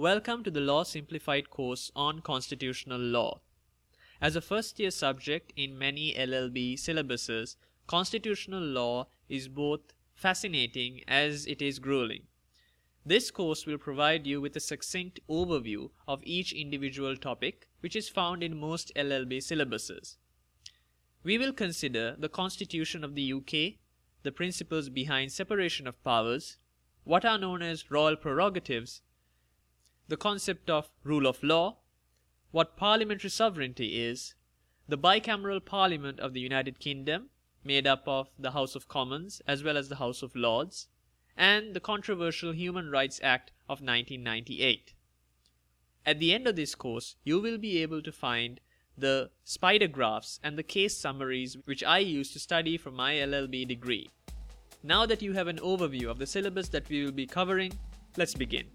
Welcome to the Law Simplified course on Constitutional Law. As a first year subject in many LLB syllabuses, constitutional law is both fascinating as it is grueling. This course will provide you with a succinct overview of each individual topic, which is found in most LLB syllabuses. We will consider the Constitution of the UK, the principles behind separation of powers, what are known as royal prerogatives, the concept of rule of law, what parliamentary sovereignty is, the bicameral parliament of the United Kingdom, made up of the House of Commons as well as the House of Lords, and the controversial Human Rights Act of 1998. At the end of this course, you will be able to find the spider graphs and the case summaries which I used to study for my LLB degree. Now that you have an overview of the syllabus that we will be covering, let's begin.